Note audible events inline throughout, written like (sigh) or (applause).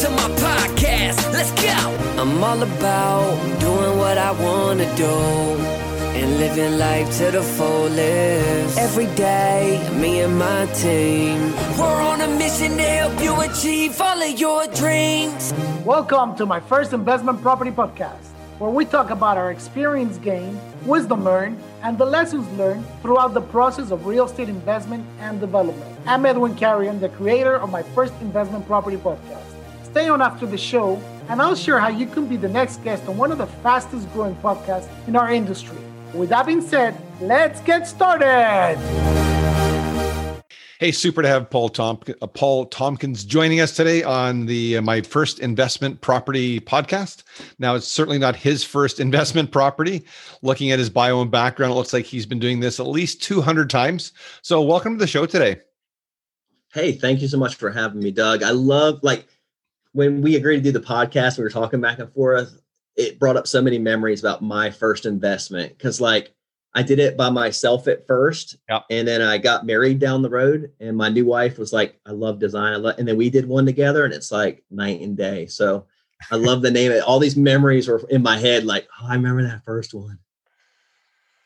to my podcast. Let's go. I'm all about doing what I want to do and living life to the fullest. Every day, me and my team, we're on a mission to help you achieve all of your dreams. Welcome to my first investment property podcast, where we talk about our experience gained, wisdom learned, and the lessons learned throughout the process of real estate investment and development. I'm Edwin Carrion, the creator of my first investment property podcast. Stay on after the show, and I'll share how you can be the next guest on one of the fastest growing podcasts in our industry. With that being said, let's get started. Hey, super to have Paul Tomp- uh, Paul Tompkins joining us today on the uh, my first investment property podcast. Now, it's certainly not his first (laughs) investment property. Looking at his bio and background, it looks like he's been doing this at least 200 times. So, welcome to the show today. Hey, thank you so much for having me, Doug. I love like when we agreed to do the podcast, we were talking back and forth. It brought up so many memories about my first investment because, like, I did it by myself at first, Yep. and then I got married down the road, and my new wife was like, "I love design," I love, and then we did one together, and it's like night and day. So I love the name. All these memories were in my head, like, "Oh, I remember that first one."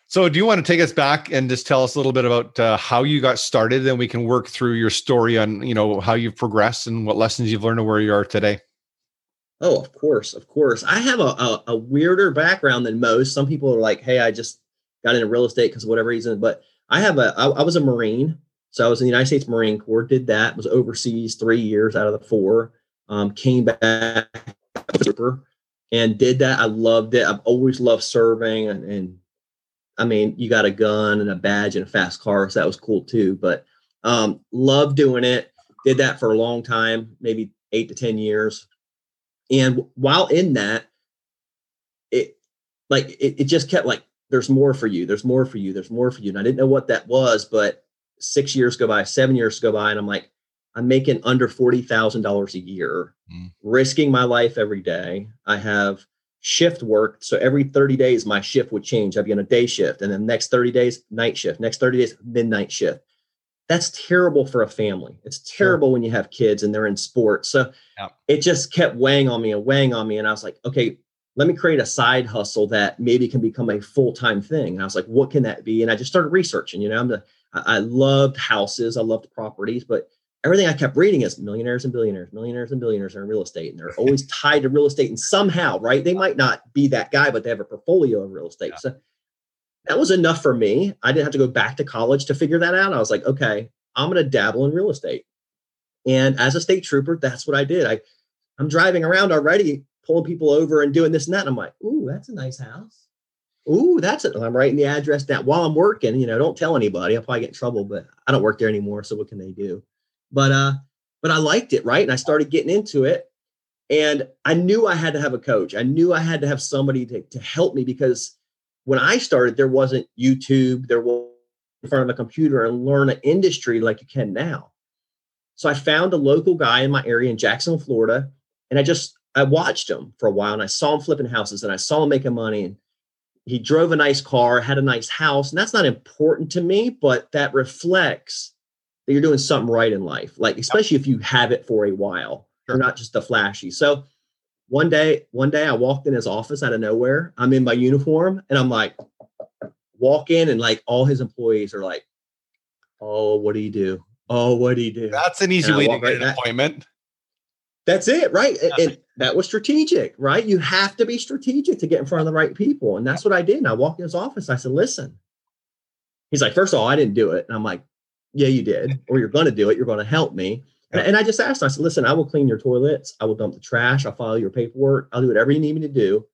So, do you want to take us back and just tell us a little bit about uh, how you got started? Then we can work through your story on you know how you've progressed and what lessons you've learned and where you are today. Oh, of course, of course. I have a, a, a weirder background than most. Some people are like, "Hey, I just got into real estate because whatever reason," but I have a. I, I was a Marine, so I was in the United States Marine Corps. Did that. Was overseas three years out of the four. Um, came back, and did that. I loved it. I've always loved serving, and, and I mean, you got a gun and a badge and a fast car, so that was cool too. But um, loved doing it. Did that for a long time, maybe eight to ten years. And while in that, it like it, it just kept like, there's more for you, there's more for you, there's more for you. And I didn't know what that was, but six years go by, seven years go by, and I'm like, I'm making under forty thousand dollars a year, Mm. risking my life every day. I have shift work. So every 30 days, my shift would change. I'd be on a day shift, and then next 30 days, night shift. Next 30 days, midnight shift. That's terrible for a family. It's terrible when you have kids and they're in sports. So Yeah. it just kept weighing on me and weighing on me. And I was like, okay, let me create a side hustle that maybe can become a full-time thing. And I was like, what can that be? And I just started researching. You know, I'm the I I loved houses, I loved properties, but everything I kept reading is millionaires and billionaires, millionaires and billionaires are in real estate. And they're always tied to real estate and somehow, right? They might not be that guy, but they have a portfolio of real estate. Yeah. So that was enough for me. I didn't have to go back to college to figure that out. I was like, okay, I'm going to dabble in real estate. And as a state trooper, that's what I did. I, I'm driving around already, pulling people over and doing this and that. And I'm like, ooh, that's a nice house. Ooh, that's it. I'm writing the address down while I'm working. You know, don't tell anybody. I'll probably get in trouble, but I don't work there anymore. So what can they do? But uh, but I liked it, right? And I started getting into it. And I knew I had to have a coach. I knew I had to have somebody to, to help me because when I started, there wasn't YouTube, there was in front of a computer and learn an industry like you can now. So I found a local guy in my area in Jacksonville, Florida, and I just I watched him for a while and I saw him flipping houses and I saw him making money and he drove a nice car, had a nice house, and that's not important to me, but that reflects that you're doing something right in life. Like especially if you have it for a while. Sure. You're not just a flashy. So one day, one day I walked in his office out of nowhere. I'm in my uniform and I'm like, walk in and like all his employees are like, oh, what do you do? Oh, what do you do? That's an easy way to get right an appointment. That's it, right? And- And that was strategic, right? You have to be strategic to get in front of the right people. And that's what I did. And I walked in his office. I said, listen. He's like, first of all, I didn't do it. And I'm like, yeah, you did. Or you're going to do it. You're going to help me. And, and I just asked I said, listen, I will clean your toilets. I will dump the trash. I'll file your paperwork. I'll do whatever you need me to do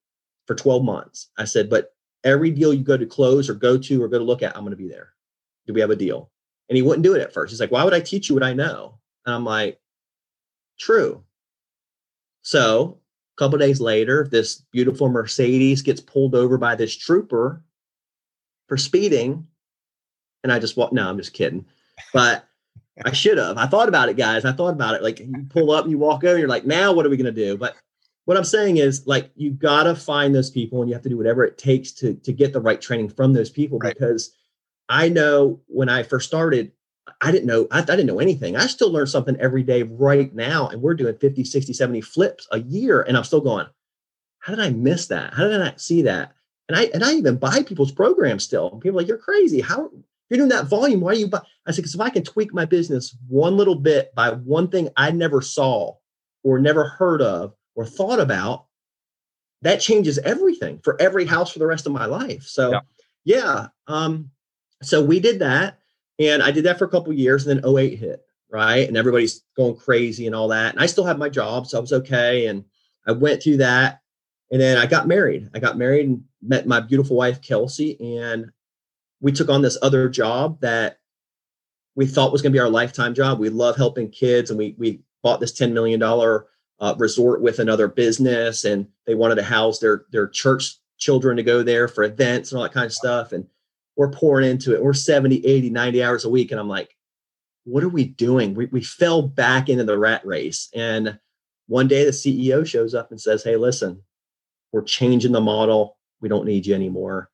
for 12 months. I said, but every deal you go to close or go to or go to look at, I'm going to be there. Do we have a deal? And he wouldn't do it at first. He's like, why would I teach you what I know? And I'm like, true. So a couple days later, this beautiful Mercedes gets pulled over by this trooper for speeding. And I just walk. No, I'm just kidding. But I should have. I thought about it, guys. I thought about it. Like you pull up and you walk over, and you're like, now what are we gonna do? But what I'm saying is like you gotta find those people and you have to do whatever it takes to to get the right training from those people Right. because I know when I first started, I didn't know, I, I didn't know anything. I still learn something every day right now. And we're doing 50, 60, 70 flips a year. And I'm still going, how did I miss that? How did I not see that? And I and I even buy people's programs still. People like, you're crazy. How you're doing that volume? Why are you buy? I said, because if I can tweak my business one little bit by one thing I never saw or never heard of or thought about, that changes everything for every house for the rest of my life. So yeah, yeah um, so we did that. And I did that for a couple years, and then 08 hit, right? And everybody's going crazy and all that. And I still have my job, so I was okay. And I went through that. And then I got married. I got married and met my beautiful wife, Kelsey. And we took on this other job that we thought was going to be our lifetime job. We love helping kids, and we we bought this ten million dollar uh, resort with another business, and they wanted to house their their church children to go there for events and all that kind of stuff. And we're pouring into it. We're 70, 80, 90 hours a week, and I'm like, what are we doing? We we fell back into the rat race, and one day the CEO shows up and says, "Hey, listen, we're changing the model. We don't need you anymore.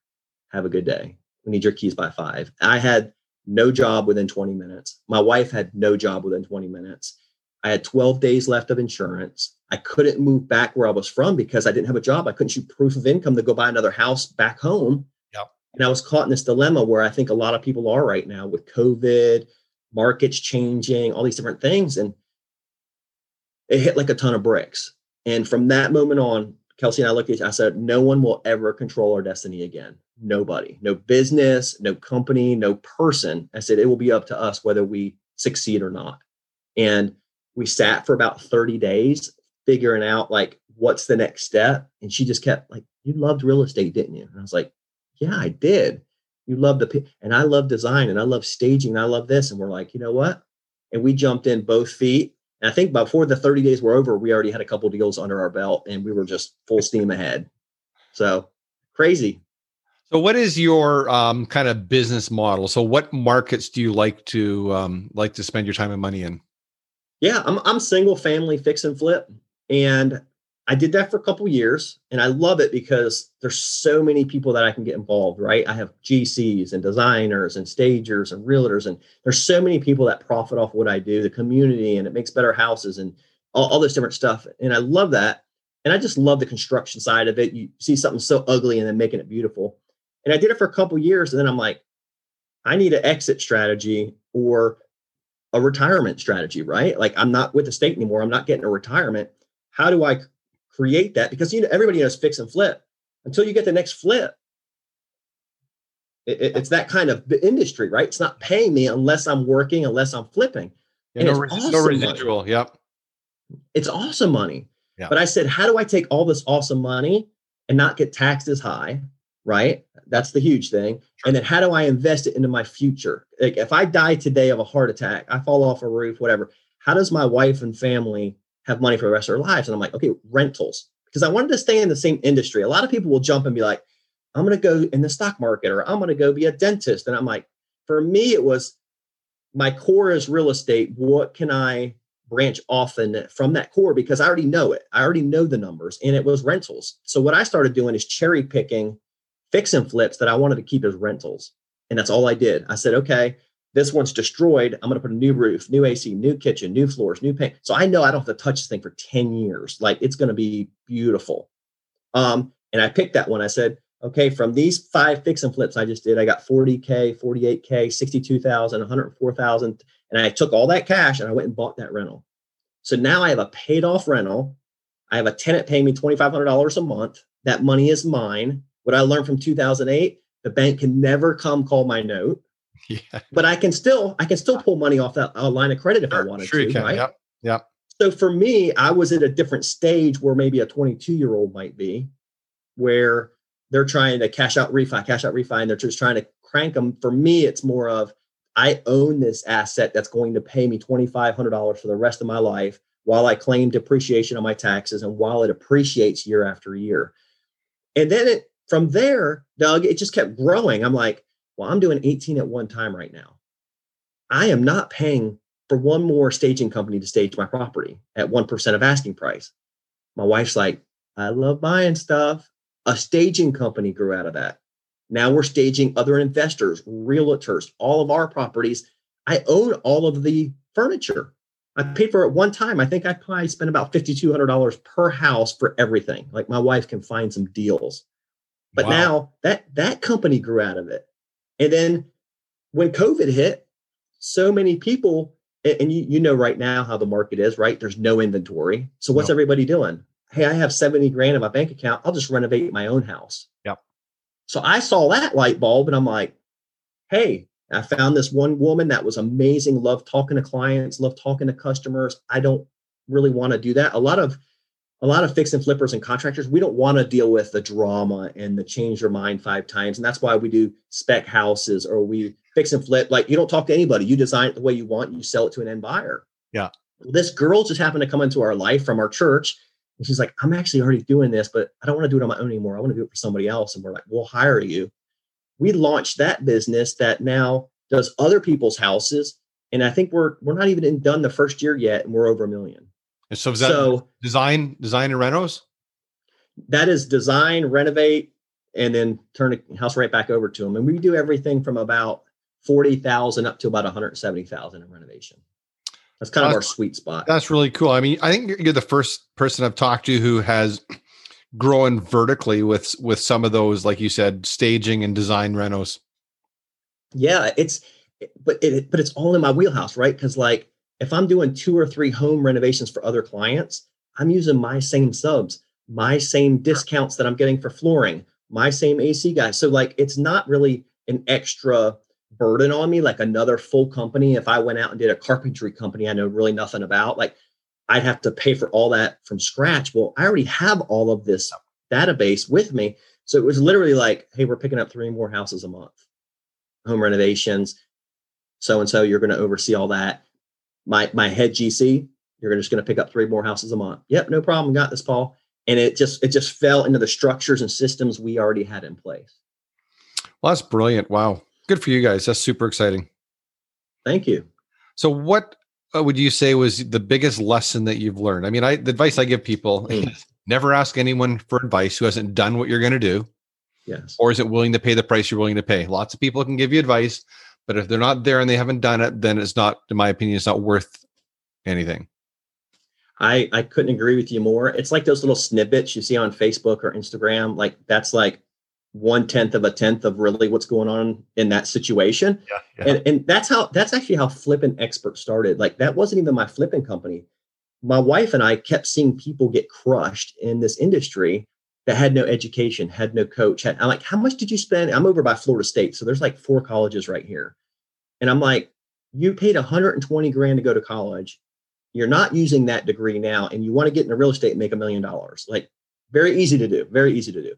Have a good day." We need your keys by five. I had no job within 20 minutes. My wife had no job within 20 minutes. I had 12 days left of insurance. I couldn't move back where I was from because I didn't have a job. I couldn't shoot proof of income to go buy another house back home. Yep. And I was caught in this dilemma where I think a lot of people are right now with COVID, markets changing, all these different things. And it hit like a ton of bricks. And from that moment on, Kelsey and I looked at each other, I said, no one will ever control our destiny again nobody, no business, no company, no person. I said, it will be up to us whether we succeed or not. And we sat for about 30 days figuring out like what's the next step. And she just kept like, you loved real estate, didn't you? And I was like, yeah, I did. You love the, and I love design and I love staging and I love this. And we're like, you know what? And we jumped in both feet. And I think before the 30 days were over, we already had a couple deals under our belt and we were just full steam ahead. So crazy. So, what is your um, kind of business model? So, what markets do you like to um, like to spend your time and money in? Yeah, I'm I'm single family fix and flip, and I did that for a couple years, and I love it because there's so many people that I can get involved. Right, I have GCs and designers and stagers and realtors, and there's so many people that profit off what I do, the community, and it makes better houses and all, all this different stuff, and I love that. And I just love the construction side of it. You see something so ugly and then making it beautiful. And I did it for a couple years. And then I'm like, I need an exit strategy or a retirement strategy, right? Like I'm not with the state anymore. I'm not getting a retirement. How do I create that? Because you know everybody knows fix and flip. Until you get the next flip, it, it's that kind of industry, right? It's not paying me unless I'm working, unless I'm flipping. Yeah, no, awesome no, residual. Money. Yep. It's awesome money. But I said, how do I take all this awesome money and not get taxed as high? Right. That's the huge thing. And then how do I invest it into my future? Like if I die today of a heart attack, I fall off a roof, whatever. How does my wife and family have money for the rest of their lives? And I'm like, okay, rentals. Because I wanted to stay in the same industry. A lot of people will jump and be like, I'm going to go in the stock market or I'm going to go be a dentist. And I'm like, for me, it was my core is real estate. What can I branch off in from that core? Because I already know it. I already know the numbers and it was rentals. So what I started doing is cherry picking fix and flips that I wanted to keep as rentals. And that's all I did. I said, okay, this one's destroyed. I'm going to put a new roof, new AC, new kitchen, new floors, new paint. So I know I don't have to touch this thing for 10 years. Like it's going to be beautiful. Um, and I picked that one. I said, okay, from these five fix and flips I just did, I got 40K, 48K, 62,000, 104,000. And I took all that cash and I went and bought that rental. So now I have a paid off rental. I have a tenant paying me $2,500 a month. That money is mine. What I learned from 2008, the bank can never come call my note. (laughs) Yeah. But I can still I can still pull money off that uh, line of credit if sure, I wanted sure to, right? Yep. Yep. So for me, I was at a different stage where maybe a 22 year old might be, where they're trying to cash out refi, cash out refi, and they're just trying to crank them. For me, it's more of I own this asset that's going to pay me $2,500 for the rest of my life while I claim depreciation on my taxes and while it appreciates year after year. And then it from there, Doug, it just kept growing. I'm like, well, I'm doing 18 at one time right now. I am not paying for one more staging company to stage my property at 1% of asking price. My wife's like, I love buying stuff. A staging company grew out of that. Now we're staging other investors, realtors, all of our properties. I own all of the furniture. I paid for it one time. I think I probably spent about $5,200 per house for everything. Like my wife can find some deals. But wow. now that that company grew out of it. And then when COVID hit, so many people, and you, you know right now how the market is, right? There's no inventory. So what's everybody doing? Hey, I have 70 grand in my bank account. I'll just renovate my own house. Yep. So I saw that light bulb and I'm like, hey, I found this one woman that was amazing, loved talking to clients, loved talking to customers. I don't really want to do that. A lot of a lot of fix and flippers and contractors, we don't want to deal with the drama and the change your mind five times. And that's why we do spec houses or we fix and flip. Like you don't talk to anybody. You design it the way you want, you sell it to an end buyer. Yeah. This girl just happened to come into our life from our church. And she's like, I'm actually already doing this, but I don't want to do it on my own anymore. I want to do it for somebody else. And we're like, we'll hire you we launched that business that now does other people's houses. And I think we're we're not even done the first year yet, and we're over a million. And so, so design, design and renos? That is design, renovate, and then turn the house right back over to them. And we do everything from about forty thousand up to about one hundred seventy thousand in renovation. That's kind that's, of our sweet spot. That's really cool. I mean, I think you're the first person I've talked to who has grown vertically with with some of those, like you said, staging and design renos. Yeah, it's but it but it's all in my wheelhouse, right? Because like if I'm doing two or three home renovations for other clients, I'm using my same subs, my same discounts that I'm getting for flooring, my same AC guys. So like it's not really an extra burden on me like another full company. If I went out and did a carpentry company I know really nothing about, like I'd have to pay for all that from scratch. Well, I already have all of this database with me. So it was literally like, hey, we're picking up three more houses a month, home renovations. So and so, you're going to oversee all that. My my head GC, you're just going to pick up three more houses a month. Yep, no problem. Got this, Paul. And it just it just fell into the structures and systems we already had in place. Well, that's brilliant. Wow. Good for you guys. That's super exciting. Thank you. So what what would you say was the biggest lesson that you've learned? I mean, I the advice I give people mm. is never ask anyone for advice who hasn't done what you're going to do. Yes. Or is it willing to pay the price you're willing to pay? Lots of people can give you advice, but if they're not there and they haven't done it, then it's not, in my opinion, it's not worth anything. I I couldn't agree with you more. It's like those little snippets you see on Facebook or Instagram. Like that's like one tenth of a tenth of really what's going on in that situation. Yeah, yeah. And, and that's how that's actually how Flippin Expert started. Like that wasn't even my flipping company. My wife and I kept seeing people get crushed in this industry that had no education, had no coach. Had, I'm like, how much did you spend? I'm over by Florida State, so there's like four colleges right here, and I'm like, you paid 120 grand to go to college. You're not using that degree now, and you want to get into real estate and make a million dollars. Like, very easy to do. Very easy to do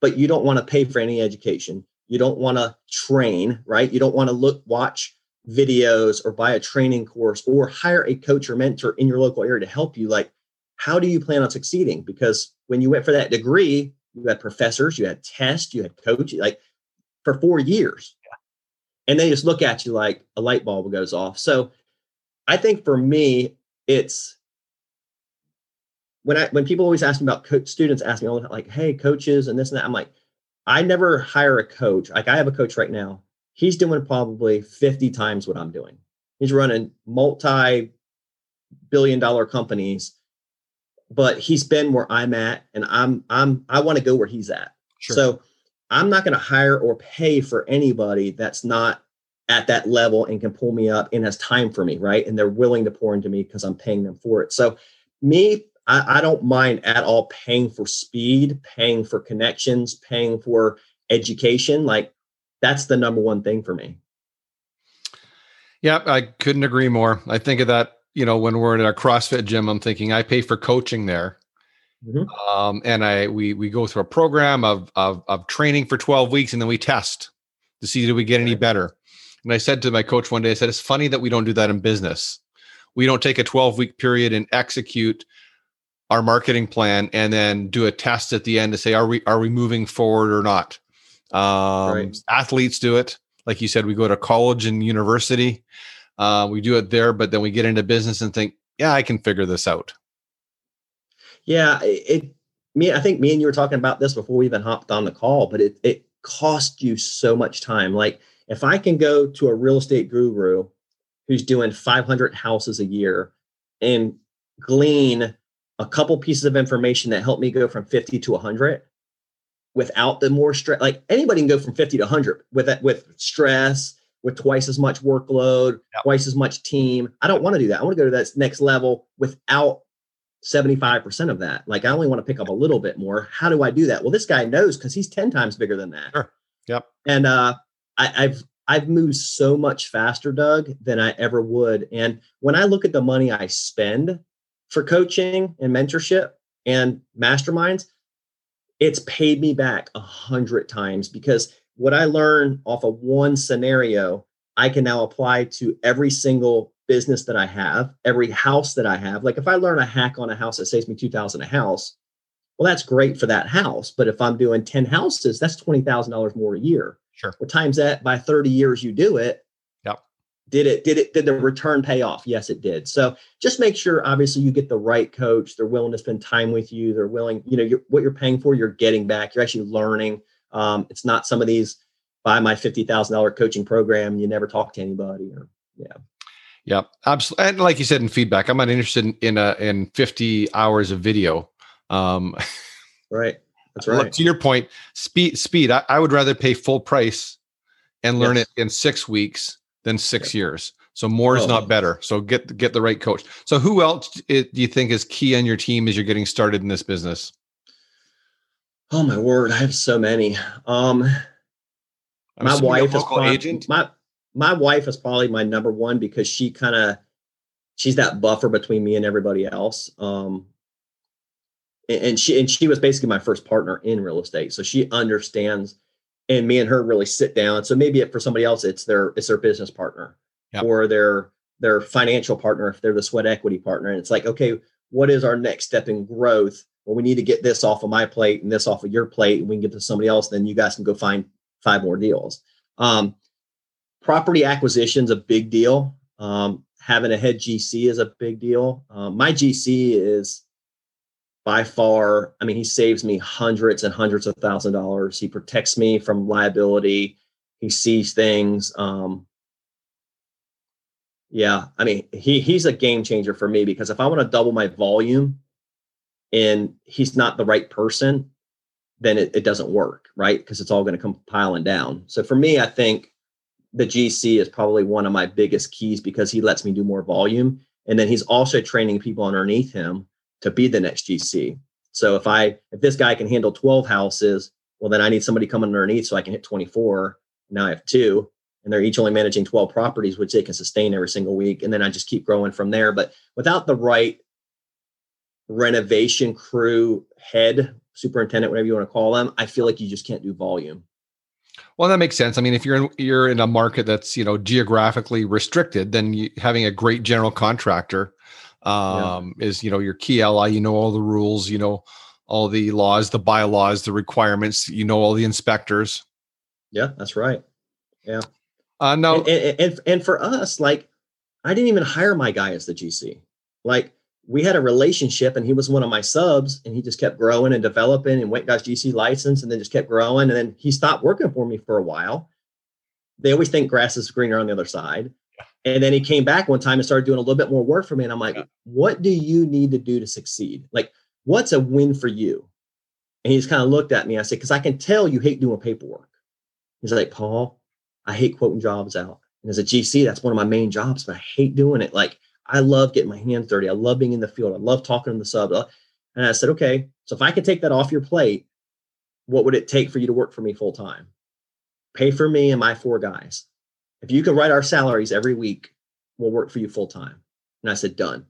but you don't want to pay for any education. You don't want to train, right? You don't want to look, watch videos or buy a training course or hire a coach or mentor in your local area to help you. Like, how do you plan on succeeding? Because when you went for that degree, you had professors, you had tests, you had coaches, like for four years. And they just look at you like a light bulb goes off. So I think for me, it's when I when people always ask me about co- students ask me all the time, like, hey, coaches and this and that, I'm like, I never hire a coach. Like I have a coach right now. He's doing probably 50 times what I'm doing. He's running multi billion dollar companies, but he's been where I'm at and I'm I'm I want to go where he's at. Sure. So I'm not going to hire or pay for anybody that's not at that level and can pull me up and has time for me, right? And they're willing to pour into me because I'm paying them for it. So me I, I don't mind at all paying for speed, paying for connections, paying for education. Like that's the number one thing for me. Yeah, I couldn't agree more. I think of that, you know, when we're in a CrossFit gym, I'm thinking I pay for coaching there. Mm-hmm. Um, and I we we go through a program of, of of training for 12 weeks and then we test to see do we get any better. And I said to my coach one day, I said, it's funny that we don't do that in business. We don't take a 12 week period and execute our marketing plan and then do a test at the end to say are we are we moving forward or not um, right. athletes do it like you said we go to college and university uh, we do it there but then we get into business and think yeah i can figure this out. Yeah it me i think me and you were talking about this before we even hopped on the call but it it cost you so much time. Like if i can go to a real estate guru who's doing 500 houses a year and glean a couple pieces of information that help me go from 50 to 100 without the more stress like anybody can go from 50 to 100 with that with stress with twice as much workload yep. twice as much team. I don't want to do that. I want to go to that next level without 75% of that. Like i only want to pick up a little bit more. How do i do that? Well this guy knows because he's 10 times bigger than that. Sure. yep. And uh I, i've I've moved so much faster, Doug, than I ever would. And when I look at the money I spend for coaching and mentorship and masterminds, it's paid me back a hundred times because what I learned off of one scenario, I can now apply to every single business that I have, every house that I have. Like if I learn a hack on a house that saves me 2000 a house, well, that's great for that house. But if I'm doing 10 houses, that's $20,000 more a year. Sure. What times that by 30 years you do it. Yep. Did it, did it, did the return pay off? Yes, it did. So just make sure, obviously, you get the right coach. They're willing to spend time with you. They're willing, you know, you're, what you're paying for, you're getting back. You're actually learning. Um, it's not some of these buy my $50,000 coaching program. You never talk to anybody or, yeah. Yeah, absolutely. And like you said in feedback, I'm not interested in in, a, in 50 hours of video. Um, (laughs) right. That's right. Look, to your point, speed. Speed. I, I would rather pay full price and learn yes. it in six weeks than six yeah. years. So more is oh. not better. So get get the right coach. So who else do you think is key on your team as you're getting started in this business? Oh my word, I have so many. Um, I'm my wife is probably, agent. My my wife is probably my number one because she kind of she's that buffer between me and everybody else. Um, and she and she was basically my first partner in real estate so she understands and me and her really sit down so maybe for somebody else it's their it's their business partner yep. or their their financial partner if they're the sweat equity partner and it's like okay what is our next step in growth well we need to get this off of my plate and this off of your plate and we can get to somebody else then you guys can go find five more deals um, property acquisition is a big deal um, having a head gc is a big deal um, my gc is by far, I mean, he saves me hundreds and hundreds of thousand dollars. He protects me from liability. He sees things. Um, yeah, I mean, he he's a game changer for me because if I want to double my volume and he's not the right person, then it, it doesn't work, right? Because it's all going to come piling down. So for me, I think the GC is probably one of my biggest keys because he lets me do more volume. And then he's also training people underneath him to be the next GC. So if I if this guy can handle 12 houses, well then I need somebody coming underneath so I can hit 24. Now I have two and they're each only managing 12 properties which they can sustain every single week and then I just keep growing from there, but without the right renovation crew head, superintendent whatever you want to call them, I feel like you just can't do volume. Well, that makes sense. I mean, if you're in you're in a market that's you know geographically restricted, then you, having a great general contractor um, yeah. is you know your key ally. You know all the rules. You know all the laws, the bylaws, the requirements. You know all the inspectors. Yeah, that's right. Yeah. Uh, no, and, and, and and for us, like I didn't even hire my guy as the GC. Like we had a relationship, and he was one of my subs, and he just kept growing and developing, and went got GC license, and then just kept growing, and then he stopped working for me for a while. They always think grass is greener on the other side. And then he came back one time and started doing a little bit more work for me. And I'm like, what do you need to do to succeed? Like, what's a win for you? And he just kind of looked at me. I said, because I can tell you hate doing paperwork. He's like, Paul, I hate quoting jobs out. And as a GC, that's one of my main jobs, but I hate doing it. Like, I love getting my hands dirty. I love being in the field. I love talking to the sub. Uh, and I said, okay, so if I could take that off your plate, what would it take for you to work for me full time? Pay for me and my four guys if you can write our salaries every week, we'll work for you full time. And I said, done.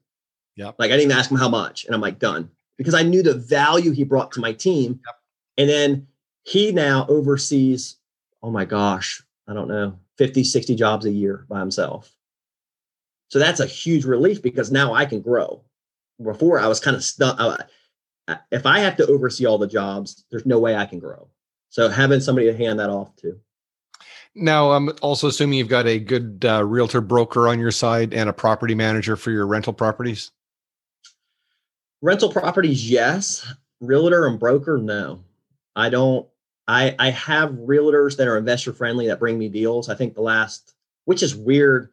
Yeah. Like I didn't even ask him how much. And I'm like, done. Because I knew the value he brought to my team. Yep. And then he now oversees, oh my gosh, I don't know, 50, 60 jobs a year by himself. So that's a huge relief because now I can grow. Before I was kind of stuck. If I have to oversee all the jobs, there's no way I can grow. So having somebody to hand that off to. Now, I'm also assuming you've got a good uh, realtor broker on your side and a property manager for your rental properties. Rental properties, yes. Realtor and broker, no. I don't. I I have realtors that are investor friendly that bring me deals. I think the last, which is weird,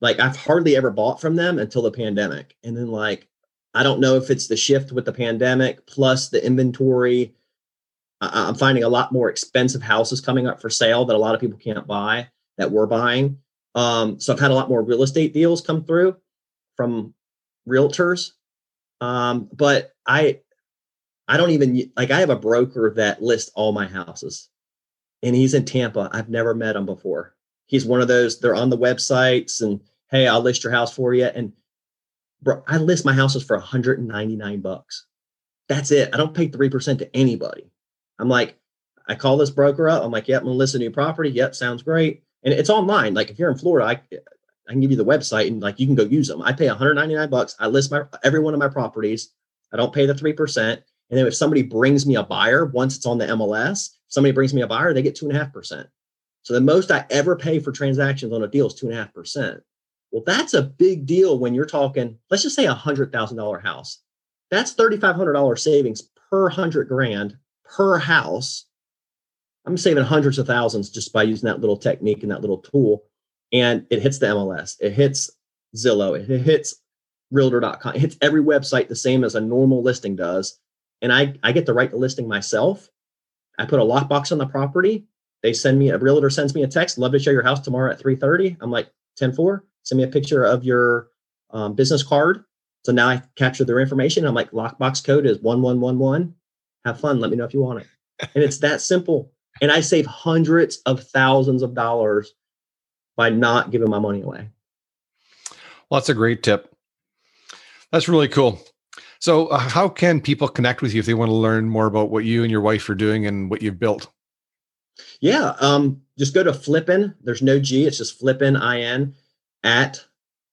like I've hardly ever bought from them until the pandemic. And then like I don't know if it's the shift with the pandemic plus the inventory. I- I'm finding a lot more expensive houses coming up for sale that a lot of people can't buy that we're buying. Um, so I've had a lot more real estate deals come through from realtors. Um, but I I don't even like I have a broker that lists all my houses. And he's in Tampa. I've never met him before. He's one of those, they're on the websites and hey, I'll list your house for you. And bro, I list my houses for 199 bucks. That's it. I don't pay 3% to anybody. I'm like, I call this broker up. I'm like, yep, I'm gonna list a new property. Yep, sounds great. And it's online. Like if you're in Florida, I, I can give you the website and like you can go use them. I pay 199 bucks. I list my every one of my properties. I don't pay the 3%. And then if somebody brings me a buyer, once it's on the MLS, somebody brings me a buyer, they get two and a half percent. So the most I ever pay for transactions on a deal is two and a half percent. Well, that's a big deal when you're talking, let's just say a hundred thousand dollar house. That's $3,500 savings per hundred grand per house. I'm saving hundreds of thousands just by using that little technique and that little tool. And it hits the MLS, it hits Zillow, it hits realtor.com, it hits every website the same as a normal listing does. And I, I get to write the listing myself. I put a lockbox on the property. They send me a realtor sends me a text. Love to show your house tomorrow at 3:30. I'm like 10 4. Send me a picture of your um, business card. So now I capture their information. I'm like lockbox code is 1111. Have fun. Let me know if you want it. And it's that simple. And I save hundreds of thousands of dollars by not giving my money away. Well, that's a great tip. That's really cool. So, uh, how can people connect with you if they want to learn more about what you and your wife are doing and what you've built? Yeah, um, just go to Flippin. There's no G. It's just Flippin in at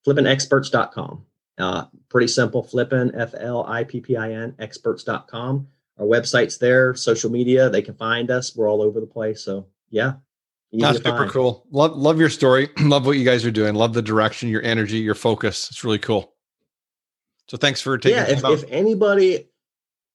flippinexperts.com. Uh, pretty simple. Flippin F L I P P I N experts.com. Our website's there. Social media, they can find us. We're all over the place. So yeah, that's super find. cool. Love love your story. (clears throat) love what you guys are doing. Love the direction, your energy, your focus. It's really cool. So thanks for taking. Yeah, if, if anybody,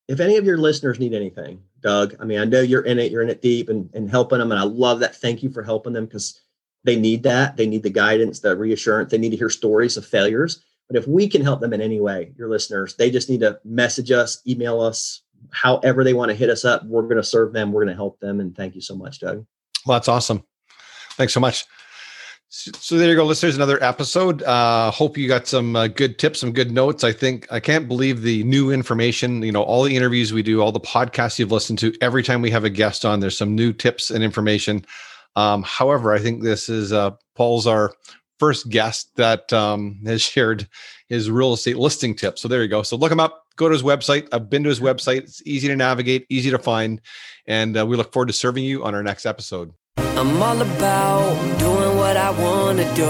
if any of your listeners need anything, Doug, I mean, I know you're in it. You're in it deep and and helping them, and I love that. Thank you for helping them because they need that. They need the guidance, the reassurance. They need to hear stories of failures. But if we can help them in any way, your listeners, they just need to message us, email us, however they want to hit us up. We're going to serve them. We're going to help them. And thank you so much, Doug. Well, that's awesome. Thanks so much. So there you go, listeners. Another episode. Uh, hope you got some uh, good tips, some good notes. I think I can't believe the new information. You know, all the interviews we do, all the podcasts you've listened to. Every time we have a guest on, there's some new tips and information. Um, however, I think this is uh, Paul's our first guest that um, has shared his real estate listing tips. So there you go. So look him up. Go to his website. I've been to his website. It's easy to navigate, easy to find, and uh, we look forward to serving you on our next episode. I'm all about doing what I want to do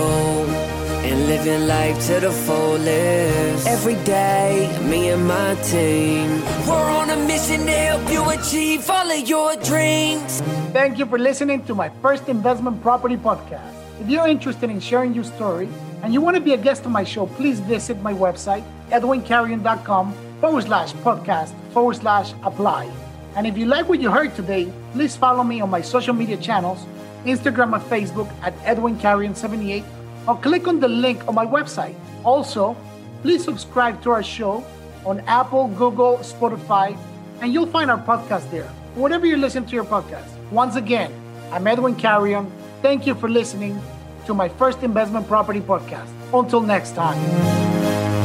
and living life to the fullest. Every day, me and my team, we're on a mission to help you achieve all of your dreams. Thank you for listening to my first investment property podcast. If you're interested in sharing your story and you want to be a guest on my show, please visit my website, edwincarrion.com forward slash podcast forward slash apply. And if you like what you heard today, please follow me on my social media channels, Instagram and Facebook at Edwin Carrion 78, or click on the link on my website. Also, please subscribe to our show on Apple, Google, Spotify, and you'll find our podcast there. Whatever you listen to your podcast. Once again, I'm Edwin Carrion. Thank you for listening to my first investment property podcast. Until next time.